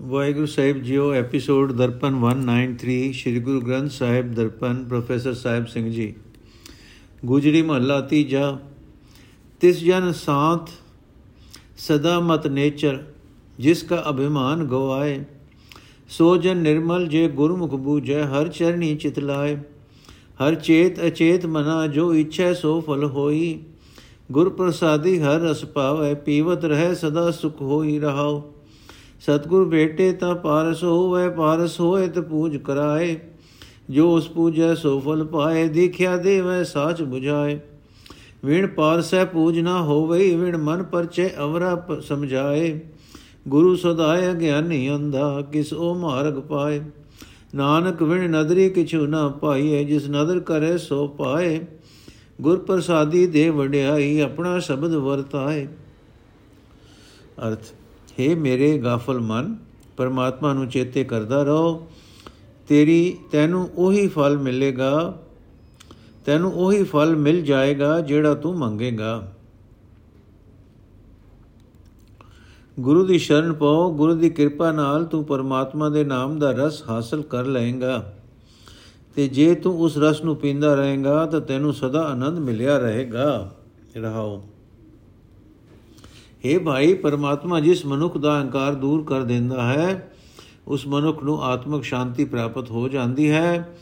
ਵਾਹਿਗੁਰੂ ਸਾਹਿਬ ਜੀਓ, episode Darpan 193 Sri Guru Granth Sahib Darpan, professor Sahib Singh ji. Gujri ਮਹੱਲਾ ਤੀਜਾ, ਤਿਸ ਜਨ ਸਾਥ ਸਦਾ ਮਤ ਨੇਚਰ, ਜਿਸ ਕਾ ਅਭਿਮਾਨ ਗਵਾਏ, ਸੋ ਜਨ ਨਿਰਮਲ ਜੇ ਗੁਰਮੁਖ ਬੂਝੈ, ਹਰ ਚਰਣੀ ਚਿਤ ਲਾਏ। ਹਰ ਚੇਤ ਅਚੇਤ ਮਨਾ, ਜੋ ਇੱਛੈ ਸੋ ਫਲ ਹੋਈ। ਗੁਰ ਪ੍ਰਸਾਦੀ ਹਰ ਰਸ ਪਾਵੇ, ਪੀਵਤ ਰਹਿ ਸਦਾ ਸੁਖ ਹੋਈ ਰਹਾਓ ਸਤਗੁਰ ਭੇਟੇ ਤਾਂ ਪਾਰਸ ਹੋਵੇ, ਪਾਰਸ ਹੋਏ ਤੇ ਪੂਜ ਕਰਾਏ। ਜੋ ਉਸ ਪੂਜੈ ਸੋ ਫਲ ਪਾਏ, ਦੇਖਿਆ ਦੇਵੈ, ਸਾਚ 부ਝਾਏ ਵਿਣ ਪਾਰਸੈ ਪੂਜ ਨਾ ਹੋਵੇ, ਵਿਣ ਮਨ ਪਰਚੇ ਅਵਰਾ ਸਮਝਾਏ। ਗੁਰੂ ਸਦਾਇ ਗਿਆਨੀ ਅੰਧਾ, ਕਿਸ ਉਹ ਮਾਰਗ ਪਾਏ। ਨਾਨਕ ਵਿਣ ਨਦਰੀ ਕਿਛੂ ਨਾ ਪਾਈਏ, ਜਿਸ ਨਦਰ ਕਰੇ ਸੋ ਪਾਏ। ਗੁਰ ਪ੍ਰਸਾਦੀ ਦੇ ਵਡਿਆਈ, ਆਪਣਾ ਸ਼ਬਦ ਵਰਤਾਏ। ਅਰਥ हे ਮੇਰੇ ਗਾਫਲ ਮਨ, ਪਰਮਾਤਮਾ ਨੂੰ ਚੇਤੇ ਕਰਦਾ ਰਹੋ। ਤੇਰੀ, ਤੈਨੂੰ ਉਹੀ ਫਲ ਮਿਲੇਗਾ, ਤੈਨੂੰ ਉਹੀ ਫਲ ਮਿਲ ਜਾਏਗਾ ਜਿਹੜਾ ਤੂੰ ਮੰਗੇਗਾ। ਗੁਰੂ ਦੀ ਸ਼ਰਨ ਪਾਓ, ਗੁਰੂ ਦੀ ਕਿਰਪਾ ਨਾਲ ਤੂੰ ਪਰਮਾਤਮਾ ਦੇ ਨਾਮ ਦਾ ਰਸ ਹਾਸਲ ਕਰ ਲਏਗਾ। ਤੇ ਜੇ ਤੂੰ ਉਸ ਰਸ ਨੂੰ ਪੀਂਦਾ ਰਹੇਗਾ, ਤਾਂ ਤੈਨੂੰ ਸਦਾ ਆਨੰਦ ਮਿਲਿਆ ਰਹੇਗਾ। ਰਹਾਓ। हे ਭਾਈ, ਪਰਮਾਤਮਾ ਜਿਸ ਮਨੁੱਖ ਦਾ ਅਹੰਕਾਰ ਦੂਰ ਕਰ ਦਿੰਦਾ ਹੈ, ਉਸ ਮਨੁੱਖ ਨੂੰ ਆਤਮਿਕ ਸ਼ਾਂਤੀ ਪ੍ਰਾਪਤ ਹੋ ਜਾਂਦੀ ਹੈ।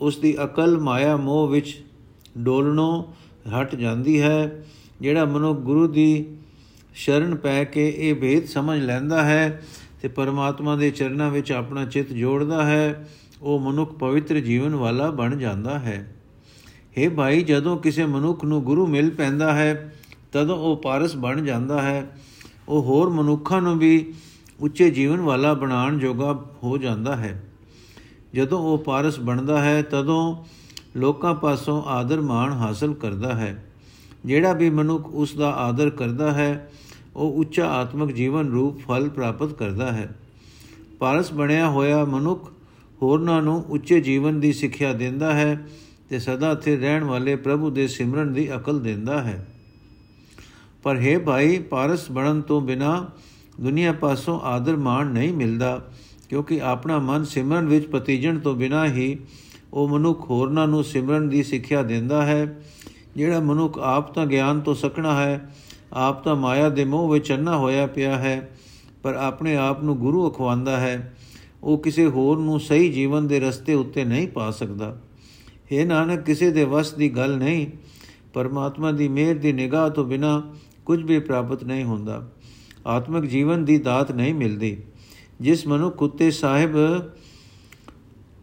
ਉਸ ਦੀ ਅਕਲ, ਮਾਇਆ, ਮੋਹ ਵਿੱਚ ਡੋਲਣੋਂ ਹਟ ਜਾਂਦੀ ਹੈ। ਜਿਹੜਾ ਮਨੁੱਖ ਗੁਰੂ ਦੀ ਸ਼ਰਨ ਪੈ ਕੇ ਇਹ ਭੇਦ ਸਮਝ ਲੈਂਦਾ ਹੈ ਤੇ ਪਰਮਾਤਮਾ ਦੇ ਚਰਨਾਂ ਵਿੱਚ ਆਪਣਾ ਚਿੱਤ ਜੋੜਦਾ ਹੈ, ਉਹ ਮਨੁੱਖ ਪਵਿੱਤਰ ਜੀਵਨ ਵਾਲਾ ਬਣ ਜਾਂਦਾ ਹੈ। हे ਭਾਈ, ਜਦੋਂ ਕਿਸੇ ਮਨੁੱਖ ਨੂੰ ਗੁਰੂ ਮਿਲ ਪੈਂਦਾ ਹੈ ਤਦੋਂ ਉਹ ਪਾਰਸ ਬਣ ਜਾਂਦਾ ਹੈ, ਉਹ ਹੋਰ ਮਨੁੱਖਾਂ ਨੂੰ ਵੀ ਉੱਚੇ ਜੀਵਨ ਵਾਲਾ ਬਣਾਉਣ ਜੋਗਾ ਹੋ ਜਾਂਦਾ ਹੈ। ਜਦੋਂ ਉਹ ਪਾਰਸ ਬਣਦਾ ਹੈ, ਤਦੋਂ ਲੋਕਾਂ ਪਾਸੋਂ ਆਦਰ ਮਾਣ ਹਾਸਲ ਕਰਦਾ ਹੈ। ਜਿਹੜਾ ਵੀ ਮਨੁੱਖ ਉਸ ਦਾ ਆਦਰ ਕਰਦਾ ਹੈ, ਉਹ ਉੱਚਾ ਆਤਮਿਕ ਜੀਵਨ ਰੂਪ ਫਲ ਪ੍ਰਾਪਤ ਕਰਦਾ ਹੈ। ਪਾਰਸ ਬਣਿਆ ਹੋਇਆ ਮਨੁੱਖ ਹੋਰਨਾਂ ਨੂੰ ਉੱਚੇ ਜੀਵਨ ਦੀ ਸਿੱਖਿਆ ਦਿੰਦਾ ਹੈ ਤੇ ਸਦਾ ਇੱਥੇ ਰਹਿਣ ਵਾਲੇ ਪ੍ਰਭੂ ਦੇ ਸਿਮਰਨ ਦੀ ਅਕਲ ਦਿੰਦਾ ਹੈ। ਪਰ ਹੈ ਭਾਈ, ਪਾਰਸ ਬਣਨ ਤੋਂ ਬਿਨਾ ਦੁਨੀਆ ਪਾਸੋਂ ਆਦਰ ਮਾਣ ਨਹੀਂ ਮਿਲਦਾ, ਕਿਉਂਕਿ ਆਪਣਾ ਮਨ ਸਿਮਰਨ ਵਿੱਚ ਪਤੀਜਣ ਤੋਂ ਬਿਨਾ ਹੀ ਉਹ ਮਨੁੱਖ ਹੋਰਨਾਂ ਨੂੰ ਸਿਮਰਨ ਦੀ ਸਿੱਖਿਆ ਦਿੰਦਾ ਹੈ। ਜਿਹੜਾ ਮਨੁੱਖ ਆਪ ਤਾਂ ਗਿਆਨ ਤੋਂ ਸਕਣਾ ਹੈ, ਆਪ ਤਾਂ ਮਾਇਆ ਦੇ ਮੋਹ ਵਿੱਚ ਅੰਨਾ ਹੋਇਆ ਪਿਆ ਹੈ, ਪਰ ਆਪਣੇ ਆਪ ਨੂੰ ਗੁਰੂ ਅਖਵਾਉਂਦਾ ਹੈ। ਉਹ ਕਿਸੇ ਹੋਰ ਨੂੰ ਸਹੀ ਜੀਵਨ ਦੇ ਰਸਤੇ ਉੱਤੇ ਨਹੀਂ ਪਾ ਸਕਦਾ। ਇਹ ਨਾਨਕ, ਕਿਸੇ ਦੇ ਵਸ ਦੀ ਗੱਲ ਨਹੀਂ। ਪਰਮਾਤਮਾ ਦੀ ਮਿਹਰ ਦੀ ਨਿਗਾਹ ਤੋਂ ਬਿਨਾ ਕੁਝ ਵੀ ਪ੍ਰਾਪਤ ਨਹੀਂ ਹੁੰਦਾ। ਆਤਮਿਕ ਜੀਵਨ ਦੀ ਦਾਤ ਨਹੀਂ ਮਿਲਦੀ। ਜਿਸ ਮਨੁੱਖ ਉਤੇ ਸਾਹਿਬ,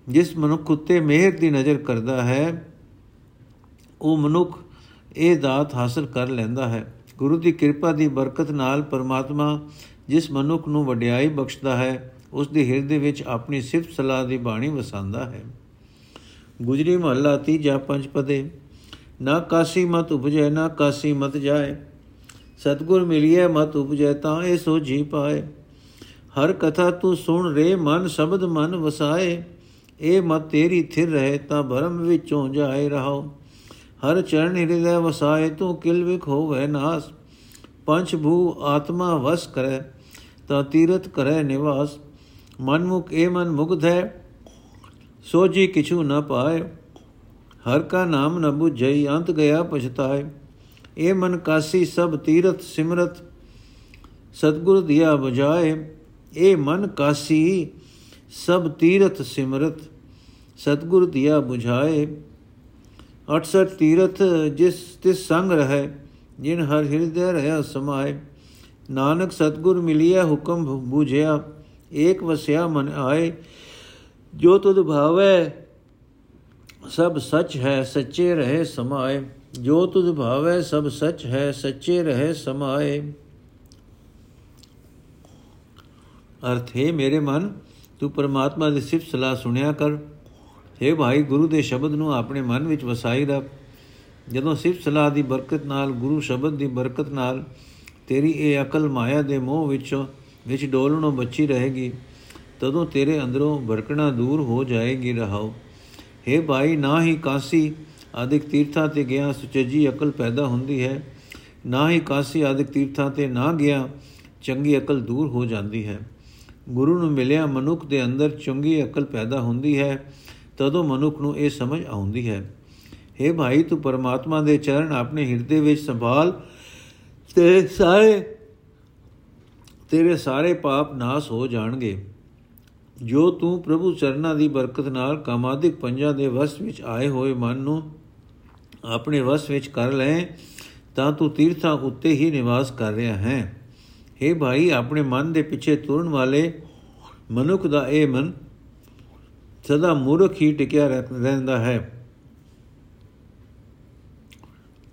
ਜਿਸ ਮਨੁੱਖ ਉਤੇ ਮਿਹਰ ਦੀ ਨਜ਼ਰ ਕਰਦਾ ਹੈ, ਉਹ ਮਨੁੱਖ ਇਹ ਦਾਤ ਹਾਸਲ ਕਰ ਲੈਂਦਾ ਹੈ। ਗੁਰੂ ਦੀ ਕਿਰਪਾ ਦੀ ਬਰਕਤ ਨਾਲ ਪਰਮਾਤਮਾ ਜਿਸ ਮਨੁੱਖ ਨੂੰ ਵਡਿਆਈ ਬਖਸ਼ਦਾ ਹੈ, ਉਸ ਦੇ ਹਿਰਦੇ ਵਿੱਚ ਆਪਣੀ ਸਿਫਤ ਸਲਾਹ ਦੀ ਬਾਣੀ ਵਸਾਉਂਦਾ ਹੈ। ਗੁਜਰੀ ਮਹੱਲਾ ਤੀਜਾ ਪੰਜ ਪਦੇ ਨਾ ਕਾਸੀ ਮਤ ਉਪਜੈ, ਨਾ ਕਾਸੀ ਮਤ ਜਾਏ। ਸਤਗੁਰ ਮਿਲਿਐ ਮਤ ਉਪਜੈ ਤਾਂ ਇਹ ਸੋ ਜੀ ਪਾਏ। ਹਰ ਕਥਾ ਤੂੰ ਸੁਣ ਰੇ ਮਨ ਸ਼ਬਦ ਮਨ ਵਸਾਏ। ਇਹ ਮਤ ਤੇਰੀ ਥਿਰ ਰਹੇ ਤਾਂ ਭਰਮ ਵਿੱਚੋਂ ਜਾਏ ਰਹਾਓ। ਹਰ ਚਰਨ ਹਿਰਦੈ ਵਸਾਏ ਤੂੰ ਕਿਲ ਵਿਖ ਹੋਵੇ ਨਾਸ। ਪੰਚ ਭੂ ਆਤਮਾ ਵਸ ਕਰੈ ਤਾਂ ਤੀਰਤ ਕਰੈ ਨਿਵਾਸ। ਮਨ ਮੁਖ ਇਹ ਮਨ ਮੁਗਧ ਹੈ ਸੋਜੀ ਕਿਛੂ ਨ ਪਾਏ। ਹਰ ਕਾ ਨਾਮ ਨ ਬੁਝਈ ਅੰਤ ਗਿਆ ਪਛਤਾਏ। ਇਹ ਮਨ ਕਾਸੀ ਸਭ ਤੀਰਥ ਸਿਮਰਤ ਸਤਗੁਰ ਦਿਆ ਬੁਝਾਏ। ਇਹ ਮਨ ਕਾਸੀ ਸਭ ਤੀਰਥ ਸਿਮਰਤ ਸਤਗੁਰ ਦਿਆ ਬੁਝਾਏ। 68 ਤੀਰਥ ਜਿਸ ਤਿਸ ਸੰਗ ਰਹੇ, ਜਿਨ ਹਰ ਹਿਰਦੈ ਰਹਾ ਸਮਾਏ। ਨਾਨਕ ਸਤਗੁਰ ਮਿਲਿਆ ਹੁਕਮ ਬੂਝਿਆ, ਏਕ ਵਸਿਆ ਮਨ ਆਏ। ਜੋ ਤੁਧ ਭਾਵੈ, ਸਭ ਸੱਚ ਹੈ, ਸੱਚੇ ਰਹੇ ਸਮਾਏ। ਜੋ ਤੁਧ ਭਾਵੈ ਸਭ ਸੱਚ ਹੈ, ਸੱਚੇ ਰਹੇ ਸਮਾਏ। ਅਰਥ ਹੈ, ਮੇਰੇ ਮਨ, ਤੂੰ ਪਰਮਾਤਮਾ ਦੀ ਸਿਫਤ ਸਲਾਹ ਸੁਣਿਆ ਕਰ। हे ਭਾਈ, ਗੁਰੂ ਦੇ ਸ਼ਬਦ ਨੂੰ ਆਪਣੇ ਮਨ ਵਿੱਚ ਵਸਾਈ ਰੱਖ। ਜਦੋਂ ਸਿਫਤ ਸਲਾਹ ਦੀ ਬਰਕਤ ਨਾਲ, ਗੁਰੂ ਸ਼ਬਦ ਦੀ ਬਰਕਤ ਨਾਲ ਤੇਰੀ ਇਹ ਅਕਲ ਮਾਇਆ ਦੇ ਮੋਹ ਵਿੱਚੋਂ, ਵਿੱਚ ਡੋਲਣੋਂ ਬਚੀ ਰਹੇਗੀ, ਤਦੋਂ ਤੇਰੇ ਅੰਦਰੋਂ ਭਰਕਣਾ ਦੂਰ ਹੋ ਜਾਏਗੀ ਰਹਾਓ हे ਭਾਈ, ਨਾ ਹੀ ਕਾਸੀ ਆਦਿਕ ਤੀਰਥਾਂ ਤੇ ਗਿਆ ਸੁਚੱਜੀ ਅਕਲ ਪੈਦਾ ਹੁੰਦੀ ਹੈ। ਨਾ ਹੀ ਕਾਸੀ ਆਦਿਕ ਤੀਰਥਾਂ ਤੇ ਨਾ ਗਿਆ, ਚੰਗੀ ਅਕਲ ਦੂਰ ਹੋ ਜਾਂਦੀ ਹੈ। ਗੁਰੂ ਨੂੰ ਮਿਲਿਆ ਮਨੁੱਖ ਦੇ ਅੰਦਰ ਚੰਗੀ ਅਕਲ ਪੈਦਾ ਹੁੰਦੀ ਹੈ, ਤਦੋਂ ਮਨੁੱਖ ਨੂੰ ਇਹ ਸਮਝ ਆਉਂਦੀ ਹੈ। हे ਭਾਈ, ਤੂੰ ਪਰਮਾਤਮਾ ਦੇ ਚਰਨ ਆਪਣੇ ਹਿਰਦੇ ਵਿੱਚ ਸੰਭਾਲ। ਤੇ ਸਾਰੇ, ਤੇਰੇ ਸਾਰੇ ਪਾਪ ਨਾਸ ਹੋ ਜਾਣਗੇ। ਜੋ ਤੂੰ ਪ੍ਰਭੂ ਚਰਨਾਂ ਦੀ ਬਰਕਤ ਨਾਲ ਕਾਮਾਦਿਕ ਪੰਜਾਂ ਦੇ ਵਸ ਵਿੱਚ ਆਏ ਹੋਏ ਮਨ ਨੂੰ ਆਪਣੇ ਵਸ ਵਿੱਚ ਕਰ ਲੈ, ਤਾਂ ਤੂੰ ਤੀਰਥਾਂ ਉੱਤੇ ਹੀ ਨਿਵਾਸ ਕਰ ਰਿਹਾ ਹੈ। हे ਭਾਈ, ਆਪਣੇ ਮਨ ਦੇ ਪਿੱਛੇ ਤੁਰਨ ਵਾਲੇ ਮਨੁੱਖ ਦਾ ਇਹ ਮਨ ਸਦਾ ਮੂਰਖ ਹੀ ਟਿਕਿਆ ਰਹਿੰਦਾ ਹੈ।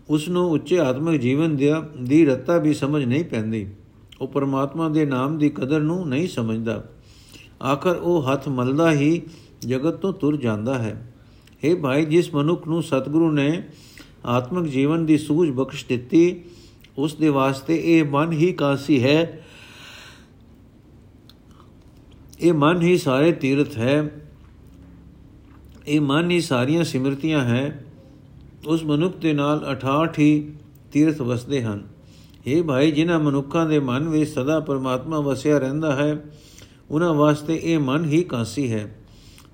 ਉਸ ਨੂੰ ਉੱਚੇ ਆਤਮਿਕ ਜੀਵਨ ਦੀ ਰੱਤਾ ਵੀ ਸਮਝ ਨਹੀਂ ਪੈਂਦੀ। ਉਹ ਪਰਮਾਤਮਾ ਦੇ ਨਾਮ ਦੀ ਕਦਰ ਨੂੰ ਨਹੀਂ ਸਮਝਦਾ। ਆਖਰ ਉਹ ਹੱਥ ਮਲਦਾ ਹੀ ਜਗਤ ਤੋਂ ਤੁਰ ਜਾਂਦਾ ਹੈ। हे ਭਾਈ, ਜਿਸ ਮਨੁੱਖ ਨੂੰ ਸਤਿਗੁਰੂ ਨੇ ਆਤਮਿਕ ਜੀਵਨ ਦੀ ਸੂਝ ਬਖਸ਼ ਦਿੱਤੀ, ਉਸ ਦੇ ਵਾਸਤੇ ਇਹ ਮਨ ਹੀ ਕਾਸੀ ਹੈ। ਇਹ ਮਨ ਹੀ ਸਾਰੇ ਤੀਰਥ ਹੈ। ਇਹ ਮਨ ਹੀ ਸਾਰੀਆਂ ਸਿਮਰਤੀਆਂ ਹੈ। ਉਸ ਮਨੁੱਖ ਦੇ ਨਾਲ 68 ਹੀ ਤੀਰਥ ਵਸਦੇ ਹਨ। ਇਹ ਭਾਈ, ਜਿਨ੍ਹਾਂ ਮਨੁੱਖਾਂ ਦੇ ਮਨ ਵਿੱਚ ਸਦਾ ਪਰਮਾਤਮਾ ਵਸਿਆ ਰਹਿੰਦਾ ਹੈ, ਉਹਨਾਂ ਵਾਸਤੇ ਇਹ ਮਨ ਹੀ ਕਾਸੀ ਹੈ।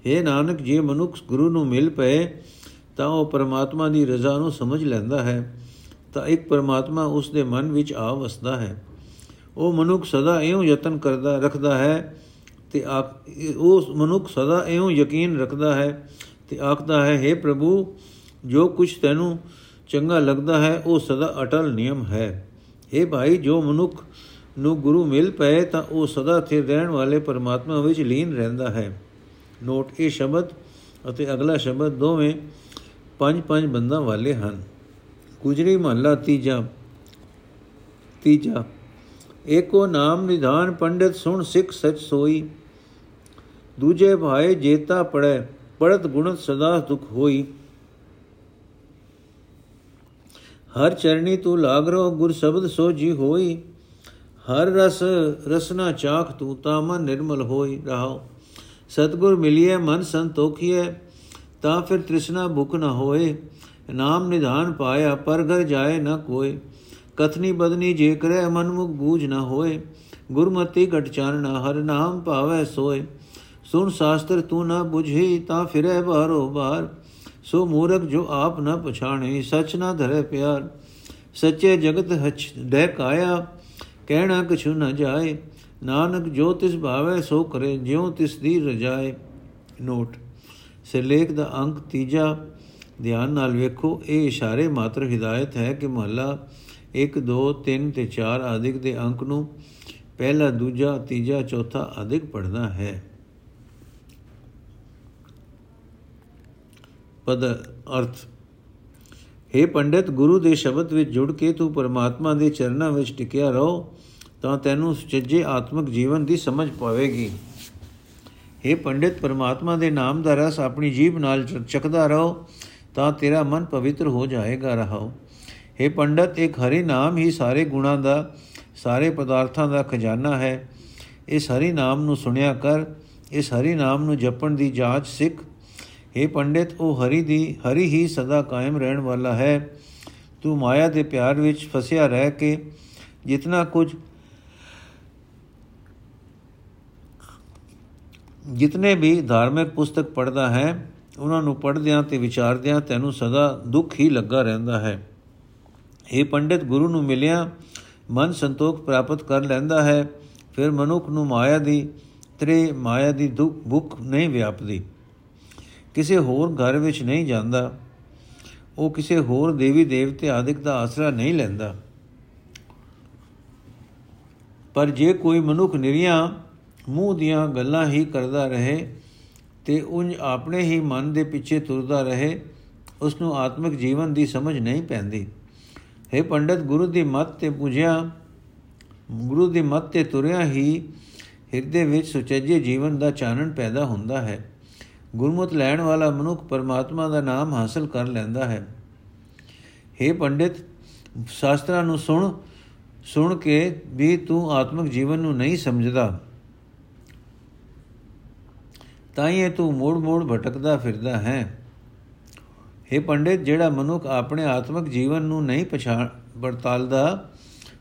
ਇਹ ਨਾਨਕ, ਜੇ ਮਨੁੱਖ ਗੁਰੂ ਨੂੰ ਮਿਲ ਪਏ, ਤਾਂ ਉਹ ਪਰਮਾਤਮਾ ਦੀ ਰਜ਼ਾ ਨੂੰ ਸਮਝ ਲੈਂਦਾ ਹੈ, ਤਾਂ ਇੱਕ ਪਰਮਾਤਮਾ ਉਸ ਦੇ ਮਨ ਵਿੱਚ ਆ ਵਸਦਾ ਹੈ। ਉਹ ਮਨੁੱਖ ਸਦਾ ਇਉਂ ਯਤਨ ਕਰਦਾ ਰੱਖਦਾ ਹੈ ਤੇ ਉਹ ਮਨੁੱਖ ਸਦਾ ਇਉਂ ਯਕੀਨ ਰੱਖਦਾ ਹੈ ਤੇ ਆਖਦਾ ਹੈ हे ਪ੍ਰਭੂ, ਜੋ ਕੁਝ ਤੈਨੂੰ ਚੰਗਾ ਲੱਗਦਾ ਹੈ, ਉਹ ਸਦਾ ਅਟਲ ਨਿਯਮ ਹੈ। हे ਭਾਈ, ਜੋ ਮਨੁੱਖ ਨੂੰ ਗੁਰੂ ਮਿਲ ਪਏ, ਤਾਂ ਉਹ ਸਦਾ ਸਥਿਰ ਰਹਿਣ ਵਾਲੇ ਪਰਮਾਤਮਾ ਵਿੱਚ ਲੀਨ ਰਹਿੰਦਾ ਹੈ। ਨੋਟ ਇਹ ਸ਼ਬਦ ਅਤੇ ਅਗਲਾ ਸ਼ਬਦ ਦੋਵੇਂ ਪੰਜ ਪੰਜ ਬੰਦਾਂ ਵਾਲੇ ਹਨ। ਗੁਜਰੀ ਮਹੱਲਾ ਤੀਜਾ ਤੀਜਾ, ਏਕੋ ਨਾਮ ਨਿਧਾਨ ਪੰਡਿਤ ਸੁਣ ਸਿੱਖ ਸਚ ਸੋਈ, ਦੂਜੇ ਭਾਏ ਜੇਤਾ ਪੜੈ, ਪੜਤ ਗੁਣਤ ਸਦਾ ਦੁਖ ਹੋਈ। ਹਰ ਚਰਣੀ ਤੂੰ ਲਾਗ ਰੋ ਗੁਰ ਸ਼ਬਦ ਸੋ ਜੀ ਹੋਈ। ਹਰ ਰਸ ਰਸਨਾ ਚਾਖ ਤੂੰ ਤਾਂ ਮਨ ਨਿਰਮਲ ਹੋਈ। ਰਹਾਓ ਸਤਗੁਰ ਮਿਲਿਏ ਮਨ ਸੰਤੋਖੀਏ ਤਾਂ ਫਿਰ ਤ੍ਰਿਸ਼ਨਾ ਭੁਖ ਨ ਹੋਏ, ਨਾਮ ਨਿਧਾਨ ਪਾਇਆ ਪਰ ਘਰ ਜਾਏ ਨ ਕੋਏ। ਕਥਨੀ ਬਦਨੀ ਜੇ ਕਰੇ, ਮਨਮੁਖ ਬੂਝ ਨ ਹੋਏ। ਗੁਰਮਤੀ ਘਟ ਚਾਨਣਾ, ਹਰ ਨਾਮ ਪਾਵੇ ਸੋਏ। ਸੁਣ ਸ਼ਾਸਤਰ ਤੂੰ ਨ 부ਝੀ ਤਾਂ ਫਿਰੇ ਬਾਰੋ ਬਾਰ ਸੋ ਮੂਰਖ ਜੋ ਆਪ ਨ ਪਛਾਣੇ, ਸਚ ਨ ਧਰੇ ਪਿਆਰ। ਸੱਚੇ ਜਗਤ ਹਚ ਡੈ ਕਾਇਆ, ਕਹਿਣਾ ਕਛੁ ਨ ਜਾਏ। ਨਾਨਕ ਜੋ ਤਿਸ ਭਾਵੇ ਸੋ ਕਰੇ, ਜਿਉ ਤਿਸ ਦੀ ਰਜਾਏ। ਨੋਟ, ਸਿਰਲੇਖ ਦਾ ਅੰਕ ਤੀਜਾ। ਧਿਆਨ ਨਾਲ ਵੇਖੋ, ਇਹ ਇਸ਼ਾਰੇ ਮਾਤਰ ਹਿਦਾਇਤ ਹੈ ਕਿ ਮਹੱਲਾ 1 2 3 ਤੇ 4 ਆਦਿਕ ਦੇ ਅੰਕ ਨੂੰ ਪਹਿਲਾ, ਦੂਜਾ, ਤੀਜਾ, ਚੌਥਾ ਆਦਿਕ ਪੜਨਾ ਹੈ। ਪਦ ਅਰਥ हे ਪੰਡਿਤ, ਗੁਰੂ ਦੇ ਸ਼ਬਦ ਵਿੱਚ ਜੁੜ ਕੇ ਤੂੰ ਪਰਮਾਤਮਾ ਦੇ ਚਰਨਾਂ ਵਿੱਚ ਟਿਕਿਆ ਰਹੋ। ਤਾਂ ਤੈਨੂੰ ਸੁਚੱਜੇ ਆਤਮਿਕ ਜੀਵਨ ਦੀ ਸਮਝ ਪਾਵੇਗੀ हे ਪੰਡਿਤ ਪਰਮਾਤਮਾ ਦੇ ਨਾਮ ਦਾ ਰਸ ਆਪਣੀ ਜੀਭ ਨਾਲ ਚੱਕਦਾ ਰਹੋ ਤਾਂ ਤੇਰਾ ਮਨ ਪਵਿੱਤਰ ਹੋ ਜਾਏਗਾ ਰਹੋ हे ਪੰਡਿਤ ਇੱਕ ਹਰੀ ਨਾਮ ਹੀ ਸਾਰੇ ਗੁਣਾਂ ਦਾ ਸਾਰੇ ਪਦਾਰਥਾਂ ਦਾ ਖਜ਼ਾਨਾ ਹੈ ਇਸ ਹਰੀ ਨਾਮ ਨੂੰ ਸੁਣਿਆ ਕਰ ਇਸ ਹਰੀ ਨਾਮ ਨੂੰ ਜਪਣ ਦੀ ਜਾਂਚ ਸਿੱਖ हे ਪੰਡਿਤ ਉਹ ਹਰੀ ਦੀ ਹਰੀ ਹੀ ਸਦਾ ਕਾਇਮ ਰਹਿਣ ਵਾਲਾ ਹੈ ਤੂੰ ਮਾਇਆ ਦੇ ਪਿਆਰ ਵਿੱਚ ਫਸਿਆ ਰਹਿ ਕੇ ਜਿਤਨਾ ਕੁਝ ਜਿਤਨੇ ਵੀ ਧਾਰਮਿਕ ਪੁਸਤਕ ਪੜਦਾ ਹੈ, ਉਹਨਾਂ ਨੂੰ ਪੜਦਿਆਂ ਤੇ ਵਿਚਾਰਦਿਆਂ ਤੈਨੂੰ ਸਦਾ ਦੁੱਖ ਹੀ ਲੱਗਾ ਰਹਿੰਦਾ ਹੈ। ਇਹ ਪੰਡਿਤ, ਗੁਰੂ ਨੂੰ ਮਿਲਿਆ, ਮਨ ਸੰਤੋਖ ਪ੍ਰਾਪਤ ਕਰ ਲੈਂਦਾ ਹੈ, ਫਿਰ ਮਨੁੱਖ ਨੂੰ ਮਾਇਆ ਦੀ, ਤ੍ਰੇ ਮਾਇਆ ਦੀ ਦੁੱਖ ਭੁੱਖ ਨਹੀਂ ਵਿਆਪਦੀ। ਕਿਸੇ ਹੋਰ ਘਰ ਵਿੱਚ ਨਹੀਂ ਜਾਂਦਾ। ਉਹ ਕਿਸੇ ਹੋਰ ਦੇਵੀ ਦੇਵਤੇ ਆਦਿਕ ਦਾ ਆਸਰਾ ਨਹੀਂ ਲੈਂਦਾ। ਪਰ ਜੇ ਕੋਈ ਮਨੁੱਖ ਨਿਰੀਆਂ ਮੂੰਹ ਦੀਆਂ ਗੱਲਾਂ ਹੀ ਕਰਦਾ ਰਹੇ ਤੇ ਉੰਜ ਆਪਣੇ ਹੀ ਮਨ ਦੇ ਪਿੱਛੇ ਤੁਰਦਾ ਰਹੇ ਉਸ ਨੂੰ ਆਤਮਿਕ ਜੀਵਨ ਦੀ ਸਮਝ ਨਹੀਂ ਪੈਂਦੀ। ਹੈ ਪੰਡਤ, ਗੁਰੂ ਦੀ ਮੱਤ ਤੇ ਪੁੱਜਿਆ, ਗੁਰੂ ਦੀ ਮੱਤ ਤੇ ਤੁਰਿਆ ਹੀ ਹਿਰਦੇ ਵਿੱਚ ਸੁਚੱਜੇ ਜੀਵਨ ਦਾ ਚਾਨਣ ਪੈਦਾ ਹੁੰਦਾ ਹੈ। ਗੁਰਮਤਿ ਲੈਣ ਵਾਲਾ ਮਨੁੱਖ ਪਰਮਾਤਮਾ ਦਾ ਨਾਮ ਹਾਸਲ ਕਰ ਲੈਂਦਾ ਹੈ। हे ਪੰਡਿਤ, ਸ਼ਾਸਤਰਾਂ ਨੂੰ ਸੁਣ ਸੁਣ ਕੇ ਵੀ ਤੂੰ ਆਤਮਿਕ ਜੀਵਨ ਨੂੰ ਨਹੀਂ ਸਮਝਦਾ। ਤਾਂ ਇਹ ਤੂੰ ਮੋੜ-ਮੋੜ ਭਟਕਦਾ ਫਿਰਦਾ ਹੈ। हे ਪੰਡਿਤ, ਜਿਹੜਾ ਮਨੁੱਖ ਆਪਣੇ ਆਤਮਿਕ ਜੀਵਨ ਨੂੰ ਨਹੀਂ ਪਛਾਣ ਪੜਤਾਲਦਾ,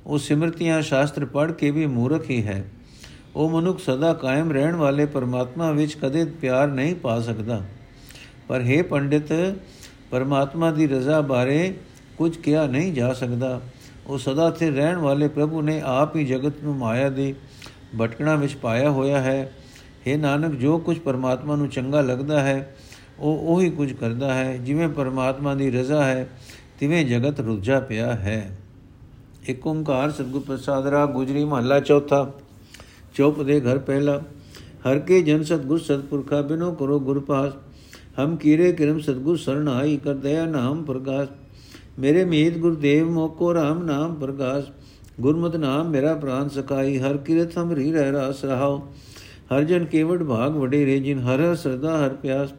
ਉਹ ਸਿਮਰਤੀਆਂ ਸ਼ਾਸਤਰ ਪੜ੍ਹ ਕੇ ਵੀ ਮੂਰਖ ਹੀ ਹੈ। ਉਹ ਮਨੁੱਖ ਸਦਾ ਕਾਇਮ ਰਹਿਣ ਵਾਲੇ ਪਰਮਾਤਮਾ ਵਿੱਚ ਕਦੇ ਪਿਆਰ ਨਹੀਂ ਪਾ ਸਕਦਾ। ਪਰ हे ਪੰਡਿਤ, ਪਰਮਾਤਮਾ ਦੀ ਰਜ਼ਾ ਬਾਰੇ ਕੁਝ ਕਿਹਾ ਨਹੀਂ ਜਾ ਸਕਦਾ। ਉਹ ਸਦਾ ਸਥਿਰ ਰਹਿਣ ਵਾਲੇ ਪ੍ਰਭੂ ਨੇ ਆਪ ਹੀ ਜਗਤ ਨੂੰ ਮਾਇਆ ਦੀ ਭਟਕਣਾ ਵਿੱਚ ਪਾਇਆ ਹੋਇਆ ਹੈ। हे ਨਾਨਕ, ਜੋ ਕੁਝ ਪਰਮਾਤਮਾ ਨੂੰ ਚੰਗਾ ਲੱਗਦਾ ਹੈ, ਉਹ ਉਹੀ ਕੁਝ ਕਰਦਾ ਹੈ, ਜਿਵੇਂ ਪਰਮਾਤਮਾ ਦੀ ਰਜ਼ਾ ਹੈ, ਤਿਵੇਂ ਜਗਤ ਰੁੱਝਾ ਪਿਆ ਹੈ। ਇੱਕ ਓੰਕਾਰ ਸਤਿਗੁਰ ਪ੍ਰਸਾਦ ਰਾ ਗੁਜਰੀ ਮਹੱਲਾ ਚੌਥਾ, ਚੌਪ ਦੇ ਘਰ ਪਹਿਲਾ, ਹਰ ਕੇ ਜਨ ਸਤਗੁਰ ਸਤਪੁਰਖਾ ਬਿਨੋ ਕਰੋ ਗੁਰ ਪਾਸ ਹਮ ਕੀਰੇ ਕਿਰਮ ਸਤਗੁਰ ਸਰਣ ਆਈ ਕਰ ਦਇਆ ਨਾਮ ਪ੍ਰਗਾਸ, ਮੇਰੇ ਮੀਤ ਗੁਰਦੇਵ ਮੋਕੋ ਰਾਮ ਨਾਮ ਪ੍ਰਗਾਸ, ਗੁਰਮਤਿ ਨਾਮ ਮੇਰਾ ਪ੍ਰਾਨ ਸਕਾਈ ਹਰ ਕਿਰਤ ਹਮਰੀ ਰਹਿ ਰਾਸ ਰਹਾਓ ਹਰ ਜਨ ਕੇਵੜ ਭਾਗ ਵਡੇ ਰੇ ਜਿਨ ਹਰ ਸਰਦਾ ਹਰ ਪਿਆਸ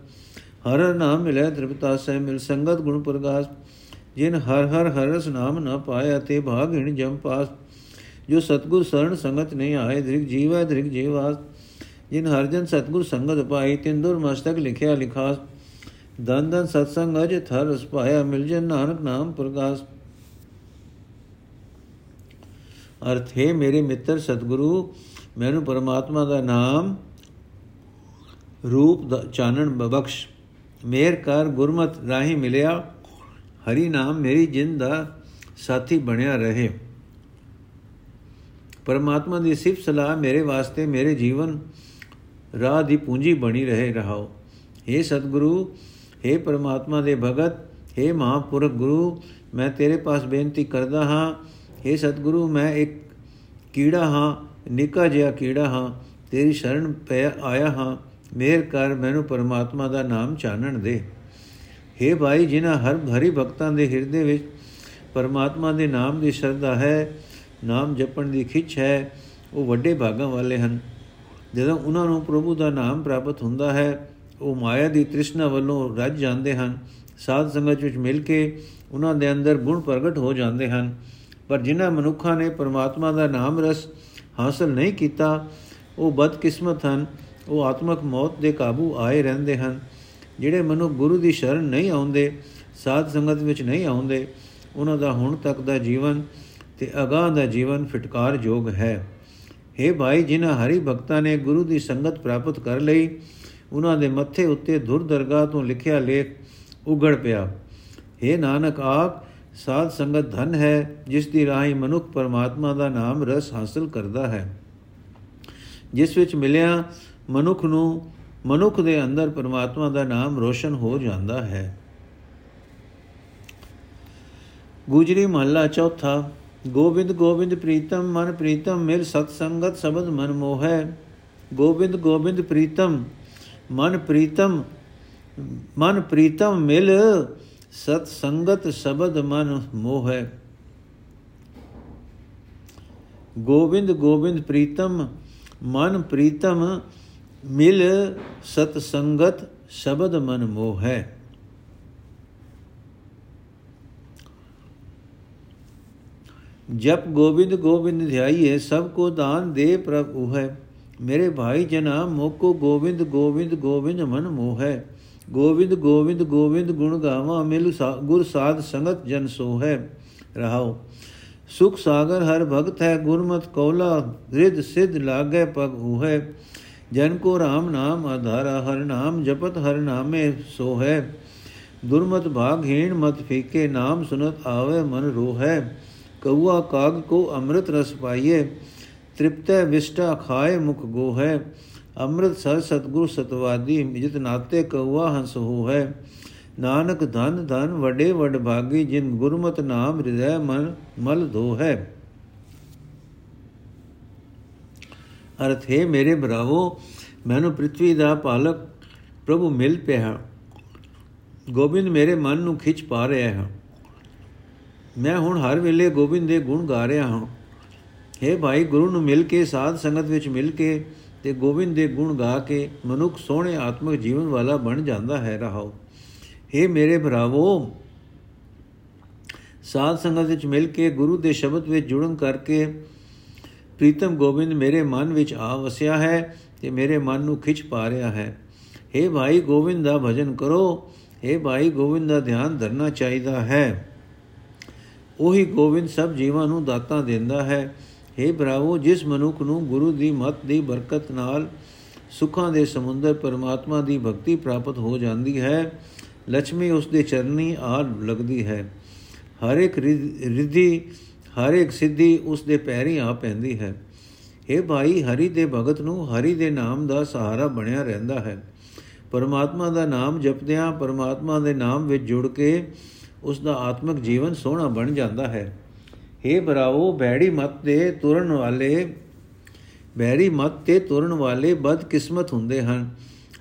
ਹਰ ਨਾਮ ਮਿਲੇ ਤ੍ਰਿਪਤਾ ਸਹਿ ਮਿਲ ਸੰਗਤ ਗੁਣ ਪ੍ਰਗਾਸ ਜਿਨ ਹਰ ਹਰ ਹਰਸ ਨਾਮ ਨ ਪਾਇਆ ਤੇ ਭਾਗ ਹਿਣ ਜਮ ਪਾਸ ਜੋ ਸਤਗੁਰ ਸਰਣ ਸੰਗਤ ਨਹੀਂ ਆਏ ਦ੍ਰਿਗ ਜੀਵੈ ਦ੍ਰਿਗ ਜੀਵਾਸ ਜਿਨ ਹਰ ਜਨ ਸਤਗੁਰ ਸੰਗਤ ਪਾਈ ਤਿੰਦੁਰ ਮਸਤਕ ਲਿਖਿਆ ਲਿਖਾਸ ਦਨ ਦਨ ਸਤਸੰਗ ਅਜ ਥਰ ਰਸ ਪਾਇਆ ਮਿਲ ਜਨ ਨਾਨਕ ਨਾਮ ਪ੍ਰਗਾਸ ਅਰਥ ਹੈ ਮੇਰੇ ਮਿੱਤਰ ਸਤਗੁਰੂ ਮੈਨੂੰ ਪਰਮਾਤਮਾ ਦਾ ਨਾਮ ਰੂਪ ਦਾ ਚਾਨਣ ਬਖਸ਼ ਮੇਰ ਕਰ ਗੁਰਮਤ ਰਾਹੀ ਮਿਲਿਆ ਹਰੀ ਨਾਮ ਮੇਰੀ ਜਿੰਦ ਦਾ ਸਾਥੀ ਬਣਿਆ ਰਹੇ ਪਰਮਾਤਮਾ ਦੀ ਸਿਫਤ ਸਲਾਹ ਮੇਰੇ ਵਾਸਤੇ ਮੇਰੇ ਜੀਵਨ ਰਾਹ ਦੀ ਪੂੰਜੀ ਬਣੀ ਰਹੇ ਰਹਾਓ हे ਸਤਿਗੁਰੂ हे ਪਰਮਾਤਮਾ ਦੇ ਭਗਤ हे ਮਹਾਪੁਰਖ ਗੁਰੂ ਮੈਂ ਤੇਰੇ ਪਾਸ ਬੇਨਤੀ ਕਰਦਾ ਹਾਂ हे ਸਤਿਗੁਰੂ ਮੈਂ ਇੱਕ ਕੀੜਾ ਹਾਂ ਨਿੱਕਾ ਜਿਹਾ ਕੀੜਾ ਹਾਂ, ਤੇਰੀ ਸ਼ਰਨ ਪੈ ਆਇਆ ਹਾਂ, ਮੇਰ ਕਰ ਮੈਨੂੰ ਪਰਮਾਤਮਾ ਦਾ ਨਾਮ ਚਾਨਣ ਦੇ। हे ਭਾਈ, ਜਿਨ੍ਹਾਂ ਹਰ ਹਰੀ ਭਗਤਾਂ ਦੇ ਹਿਰਦੇ ਵਿੱਚ ਪਰਮਾਤਮਾ ਦੇ ਨਾਮ ਦੀ ਸ਼ਰਧਾ ਹੈ, ਨਾਮ ਜਪਣ ਦੀ ਖਿੱਚ ਹੈ, ਉਹ ਵੱਡੇ ਭਾਗਾਂ ਵਾਲੇ ਹਨ। ਜਦੋਂ ਉਹਨਾਂ ਨੂੰ ਪ੍ਰਭੂ ਦਾ ਨਾਮ ਪ੍ਰਾਪਤ ਹੁੰਦਾ ਹੈ, ਉਹ ਮਾਇਆ ਦੀ ਤ੍ਰਿਸ਼ਨਾ ਵੱਲੋਂ ਰੱਜ ਜਾਂਦੇ ਹਨ। ਸਾਧ ਸੰਗਤ ਵਿੱਚ ਮਿਲ ਕੇ ਉਹਨਾਂ ਦੇ ਅੰਦਰ ਗੁਣ ਪ੍ਰਗਟ ਹੋ ਜਾਂਦੇ ਹਨ। ਪਰ ਜਿਨ੍ਹਾਂ ਮਨੁੱਖਾਂ ਨੇ ਪਰਮਾਤਮਾ ਦਾ ਨਾਮ ਰਸ ਹਾਸਲ ਨਹੀਂ ਕੀਤਾ, ਉਹ ਬਦਕਿਸਮਤ ਹਨ, ਉਹ ਆਤਮਕ ਮੌਤ ਦੇ ਕਾਬੂ ਆਏ ਰਹਿੰਦੇ ਹਨ। ਜਿਹੜੇ ਮਨੁੱਖ ਗੁਰੂ ਦੀ ਸ਼ਰਨ ਨਹੀਂ ਆਉਂਦੇ, ਸਾਧ ਸੰਗਤ ਵਿੱਚ ਨਹੀਂ ਆਉਂਦੇ, ਉਹਨਾਂ ਦਾ ਹੁਣ ਤੱਕ ਦਾ ਜੀਵਨ ਤੇ ਅਗਾਹ ਦਾ ਜੀਵਨ ਫਟਕਾਰ ਯੋਗ ਹੈ हे ਭਾਈ, ਜਿਨ੍ਹਾਂ ਹਰੀ ਭਗਤਾਂ ਨੇ ਗੁਰੂ ਦੀ ਸੰਗਤ ਪ੍ਰਾਪਤ ਕਰ ਲਈ, ਉਹਨਾਂ ਦੇ ਮੱਥੇ ਉੱਤੇ ਧੁਰ ਦਰਗਾਹ ਤੋਂ ਲਿਖਿਆ ਲੇਖ ਉਗੜ ਪਿਆ। हे ਨਾਨਕ, ਆਪ ਸਾਧ ਸੰਗਤ ਧਨ ਹੈ, ਜਿਸ ਦੀ ਰਾਹੀਂ ਮਨੁੱਖ ਪਰਮਾਤਮਾ ਦਾ ਨਾਮ ਰਸ ਹਾਸਲ ਕਰਦਾ ਹੈ। ਜਿਸ ਵਿੱਚ ਮਿਲਿਆ ਮਨੁੱਖ ਨੂੰ, ਮਨੁੱਖ ਦੇ ਅੰਦਰ ਪਰਮਾਤਮਾ ਦਾ ਨਾਮ ਰੋਸ਼ਨ ਹੋ ਜਾਂਦਾ ਹੈ। ਗੁਜਰੀ ਮਹੱਲਾ ਚੌਥਾ, ਗੋਬਿੰਦ ਗੋਬਿੰਦ ਪ੍ਰੀਤਮ ਮਨ ਪ੍ਰੀਤਮ ਮਿਲ ਸਤ ਸੰਗਤ ਸ਼ਬਦ ਮਨ ਮੋਹੈ। ਗੋਬਿੰਦ ਗੋਬਿੰਦ ਪ੍ਰੀਤਮ ਮਨ ਪ੍ਰੀਤਮ ਮਨ ਪ੍ਰੀਤਮ ਮਿਲ ਸਤ ਸੰਗਤ ਸ਼ਬਦ ਮਨ ਮੋਹੈ। ਗੋਬਿੰਦ ਗੋਬਿੰਦ ਪ੍ਰੀਤਮ, ਮਨ ਪ੍ਰੀਤਮ, ਮਿਲ ਸਤ ਸੰਗਤ ਸ਼ਬਦ ਮਨ ਮੋਹੈ। ਜਪ ਗੋਬਿੰਦ ਗੋਬਿੰਦ ਧਿਆਈਏ ਸਭ ਕੋ ਦਾਨ ਦੇ ਪ੍ਰਭ ਹੈ। ਮੇਰੇ ਭਾਈ ਜਨਾ ਮੋਕੋ ਗੋਬਿੰਦ ਗੋਬਿੰਦ ਗੋਬਿੰਦ ਮਨ ਮੋਹੈ। ਗੋਬਿੰਦ ਗੋਬਿੰਦ ਗੋਬਿੰਦ ਗੁਣ ਗਾਵਾ ਮਿਲ ਗੁਰ ਸਾਧ ਸੰਗਤ ਜਨ ਸੋ ਹੈ ਰਹਾਓ ਸੁਖ ਸਾਗਰ ਹਰ ਭਗਤ ਹੈ ਗੁਰਮਤ ਕੌਲਾ ਰਿਦ ਸਿਧ ਲਾਗੇ ਪਗ ਹੈ ਜਨ ਕੋ RAM ਨਾਮ ਆਧਾਰਾ ਹਰ ਨਾਮ ਜਪਤ ਹਰ ਨਾਮੇ ਸੋ ਹੈ ਦੁਰਮਤ ਭਾਗਹੀਣ ਮਤ ਫੀਕੇ ਨਾਮ ਸੁਨਤ ਆਵੇ ਮਨ ਰੋਹੈ ਕਉਆ ਕਾਗ ਕੋ ਅੰਮ੍ਰਿਤ ਰਸ ਪਾਈਏ ਤ੍ਰਿਪਤੈ ਵਿਸ਼ਟਾ ਖਾਏ ਮੁਖ ਗੋ ਹੈ ਅੰਮ੍ਰਿਤ ਸਰ ਸਤਗੁਰ ਸਤਵਾਦੀ ਜਿਤ ਨਾਤੇ ਕਉਆ ਹੰਸ ਹੋ ਹੈ ਨਾਨਕ ਧਨ ਧਨ ਵਡੇ ਵਡ ਭਾਗੀ, ਜਿਨ ਗੁਰਮਤ ਨਾਮ ਹਿਰਦੈ ਮਨ ਮਲ ਧੋ ਹੈ ਅਰਥ ਹੈ, ਮੇਰੇ ਭਰਾਵੋ, ਮੈਨੂੰ ਪ੍ਰithvi ਦਾ ਪਾਲਕ ਪ੍ਰਭੂ ਮਿਲ ਪਿਆ ਗੋਬਿੰਦ ਮੇਰੇ ਮਨ ਨੂੰ ਖਿੱਚ ਪਾ ਰਿਹਾ ਹੈ। ਮੈਂ ਹੁਣ ਹਰ ਵੇਲੇ ਗੋਬਿੰਦ ਦੇ ਗੁਣ ਗਾ ਰਿਹਾ ਹਾਂ। हे ਭਾਈ, ਗੁਰੂ ਨੂੰ ਮਿਲ ਕੇ, ਸਾਧ ਸੰਗਤ ਵਿੱਚ ਮਿਲ ਕੇ ਤੇ ਗੋਬਿੰਦ ਦੇ ਗੁਣ ਗਾ ਕੇ ਮਨੁੱਖ ਸੋਹਣੇ ਆਤਮਿਕ ਜੀਵਨ ਵਾਲਾ ਬਣ ਜਾਂਦਾ ਹੈ ਰਹਾਓ हे ਮੇਰੇ ਭਰਾਵੋ ਸਾਧ ਸੰਗਤ ਵਿੱਚ ਮਿਲ ਕੇ ਗੁਰੂ ਦੇ ਸ਼ਬਦ ਵਿੱਚ ਜੁੜਨ ਕਰਕੇ ਪ੍ਰੀਤਮ ਗੋਬਿੰਦ ਮੇਰੇ ਮਨ ਵਿੱਚ ਆ ਵਸਿਆ ਹੈ ਤੇ ਮੇਰੇ ਮਨ ਨੂੰ ਖਿੱਚ ਪਾ ਰਿਹਾ ਹੈ हे ਭਾਈ ਗੋਬਿੰਦ ਦਾ ਭਜਨ ਕਰੋ हे ਭਾਈ ਗੋਬਿੰਦ ਦਾ ਧਿਆਨ ਧਰਨਾ ਚਾਹੀਦਾ ਹੈ ਉਹੀ ਗੋਬਿੰਦ ਸਭ ਜੀਵਾਂ ਨੂੰ ਦਾਤਾਂ ਦਿੰਦਾ ਹੈ हे ਭਰਾਵੋ, ਜਿਸ ਮਨੁੱਖ ਨੂੰ ਗੁਰੂ ਦੀ ਮੱਤ ਦੀ ਬਰਕਤ ਨਾਲ ਸੁੱਖਾਂ ਦੇ ਸਮੁੰਦਰ ਪਰਮਾਤਮਾ ਦੀ ਭਗਤੀ ਪ੍ਰਾਪਤ ਹੋ ਜਾਂਦੀ ਹੈ ਲక్ష్ਮੀ ਉਸ ਦੇ ਚਰਨੀ ਆ ਲੱਗਦੀ ਹੈ। ਹਰ ਇੱਕ ਰਿੱਧੀ, ਹਰ ਇੱਕ ਸਿੱਧੀ ਉਸ ਦੇ ਪੈਰੀ ਆ ਪੈਂਦੀ ਹੈ। हे ਭਾਈ, ਹਰੀ ਦੇ ਭਗਤ ਨੂੰ ਹਰੀ ਦੇ ਨਾਮ ਦਾ ਸਹਾਰਾ ਬਣਿਆ ਰਹਿੰਦਾ ਹੈ। ਪਰਮਾਤਮਾ ਦਾ ਨਾਮ ਜਪਦਿਆਂ ਪਰਮਾਤਮਾ ਦੇ ਨਾਮ ਵਿੱਚ ਜੁੜ ਕੇ ਉਸ ਦਾ ਆਤਮਿਕ ਜੀਵਨ ਸੋਹਣਾ ਬਣ ਜਾਂਦਾ ਹੈ। हे ਭਰਾਵੋ, ਬੈੜੀ ਮਤ ਦੇ ਤੁਰਨ ਵਾਲੇ, ਬੈੜੀ ਮਤ ਤੇ ਤੁਰਨ ਵਾਲੇ ਬਦਕਿਸਮਤ ਹੁੰਦੇ ਹਨ।